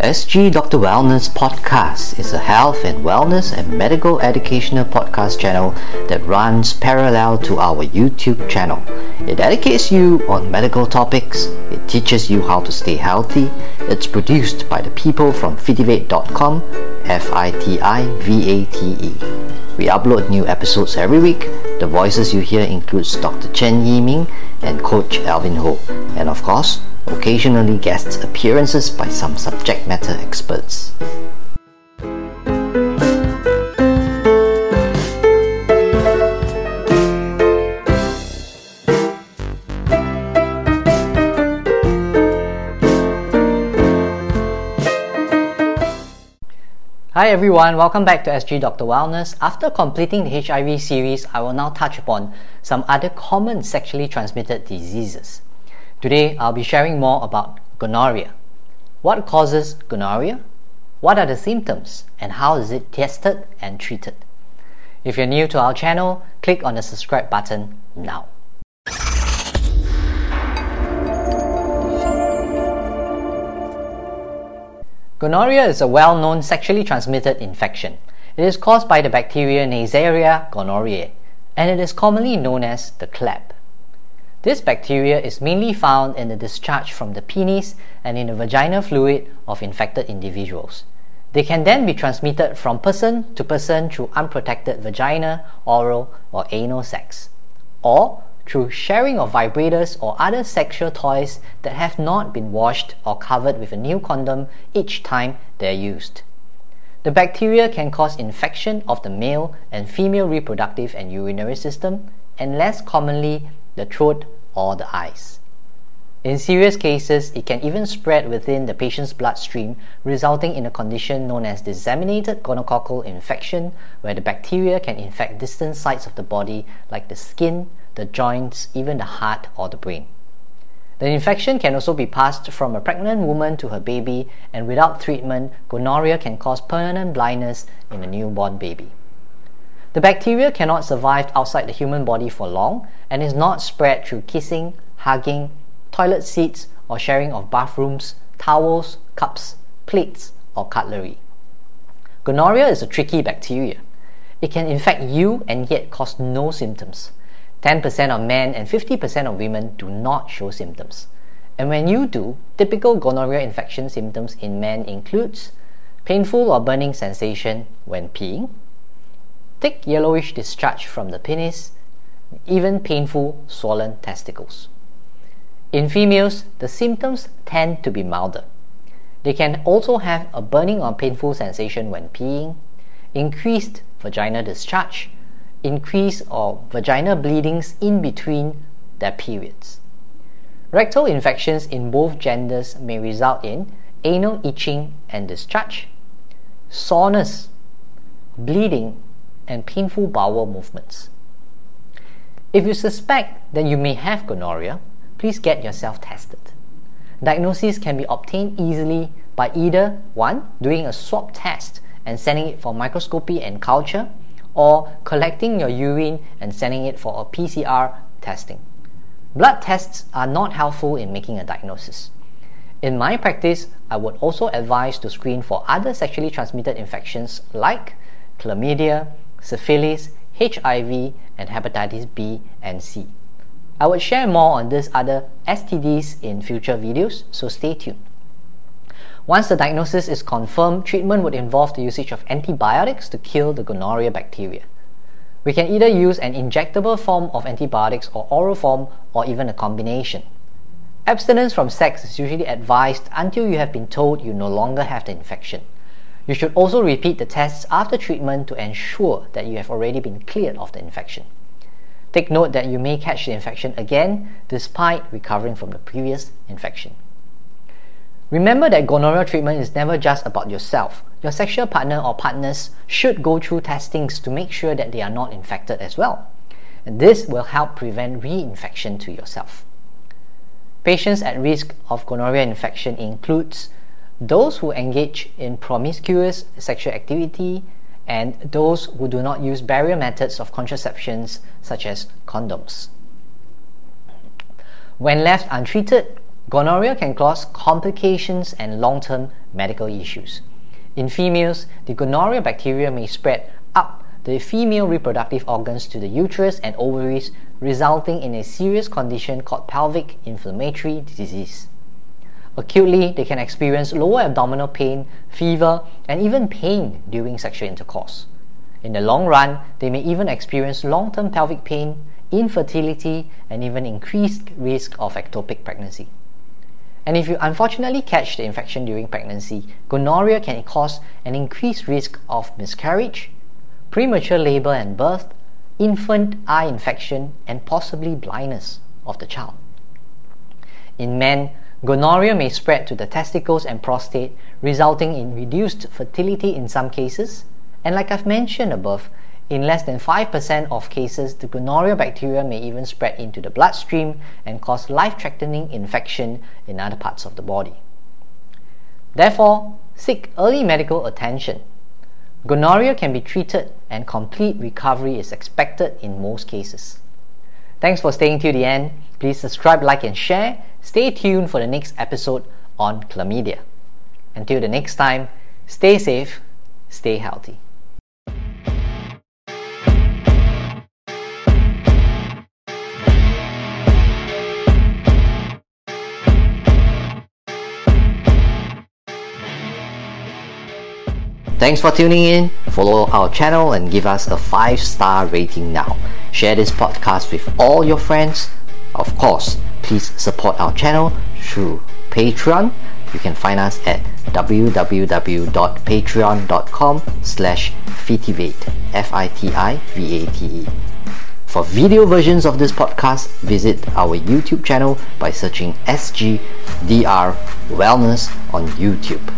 SG Dr. Wellness Podcast is a health and wellness and medical educational podcast channel that runs parallel to our YouTube channel. It educates you on medical topics, it teaches you how to stay healthy. It's produced by the people from fitivate.com, F I T I V A T E. We upload new episodes every week. The voices you hear includes Dr. Chen Yiming and Coach Alvin Ho, and of course, occasionally guest appearances by some subject matter experts. Hi everyone, welcome back to SG Doctor Wellness. After completing the HIV series, I will now touch upon some other common sexually transmitted diseases. Today, I'll be sharing more about gonorrhea. What causes gonorrhea? What are the symptoms and how is it tested and treated? If you're new to our channel, click on the subscribe button now. Gonorrhea is a well known sexually transmitted infection. It is caused by the bacteria Neisseria gonorrhoeae, and it is commonly known as the clap. This bacteria is mainly found in the discharge from the penis and in the vaginal fluid of infected individuals. They can then be transmitted from person to person through unprotected vaginal, oral, or anal sex, or through sharing of vibrators or other sexual toys that have not been washed or covered with a new condom each time they are used. The bacteria can cause infection of the male and female reproductive and urinary system, and less commonly the throat, or the eyes. In serious cases, it can even spread within the patient's bloodstream, resulting in a condition known as disseminated gonococcal infection, where the bacteria can infect distant sites of the body like the skin, the joints, even the heart or the brain. The infection can also be passed from a pregnant woman to her baby, and without treatment, gonorrhea can cause permanent blindness in a newborn baby. The bacteria cannot survive outside the human body for long and is not spread through kissing, hugging, toilet seats, or sharing of bathrooms, towels, cups, plates, or cutlery. Gonorrhea is a tricky bacteria. It can infect you and yet cause no symptoms. 10% of men and 50% of women do not show symptoms. And when you do, typical gonorrhea infection symptoms in men includes painful or burning sensation when peeing, thick yellowish discharge from the penis, even painful swollen testicles. In females, the symptoms tend to be milder. They can also have a burning or painful sensation when peeing, increased vaginal discharge, increase or vaginal bleedings in between their periods. Rectal infections in both genders may result in anal itching and discharge, soreness, bleeding, and painful bowel movements. If you suspect that you may have gonorrhea, please get yourself tested. Diagnosis can be obtained easily by either 1. doing a swab test and sending it for microscopy and culture, or collecting your urine and sending it for a PCR testing. Blood tests are not helpful in making a diagnosis. In my practice, I would also advise to screen for other sexually transmitted infections like chlamydia, syphilis, HIV, and hepatitis B and C. I will share more on these other STDs in future videos, so stay tuned. Once the diagnosis is confirmed, treatment would involve the usage of antibiotics to kill the gonorrhea bacteria. We can either use an injectable form of antibiotics or oral form or even a combination. Abstinence from sex is usually advised until you have been told you no longer have the infection. You should also repeat the tests after treatment to ensure that you have already been cleared of the infection. Take note that you may catch the infection again despite recovering from the previous infection. Remember that gonorrhea treatment is never just about yourself. Your sexual partner or partners should go through testings to make sure that they are not infected as well. And this will help prevent reinfection to yourself. Patients at risk of gonorrhea infection includes those who engage in promiscuous sexual activity, and those who do not use barrier methods of contraceptions such as condoms. When left untreated, gonorrhea can cause complications and long term medical issues. In females, the gonorrhea bacteria may spread up the female reproductive organs to the uterus and ovaries, resulting in a serious condition called pelvic inflammatory disease. Acutely, they can experience lower abdominal pain, fever, and even pain during sexual intercourse. In the long run, they may even experience long term pelvic pain, infertility, and even increased risk of ectopic pregnancy. And if you unfortunately catch the infection during pregnancy, gonorrhea can cause an increased risk of miscarriage, premature labor and birth, infant eye infection, and possibly blindness of the child. In men, Gonorrhea may spread to the testicles and prostate, resulting in reduced fertility in some cases. And like I've mentioned above, in less than 5% of cases, the gonorrhea bacteria may even spread into the bloodstream and cause life threatening infection in other parts of the body. Therefore, seek early medical attention. Gonorrhea can be treated and complete recovery is expected in most cases. Thanks for staying till the end. Please subscribe, like, and share. Stay tuned for the next episode on chlamydia. Until the next time, stay safe, stay healthy. Thanks for tuning in. Follow our channel and give us a 5 star rating now. Share this podcast with all your friends. Of course, please support our channel through Patreon. You can find us at www.patreon.com slash fitivate, F-I-T-I-V-A-T-E. For video versions of this podcast, visit our YouTube channel by searching SGDR Wellness on YouTube.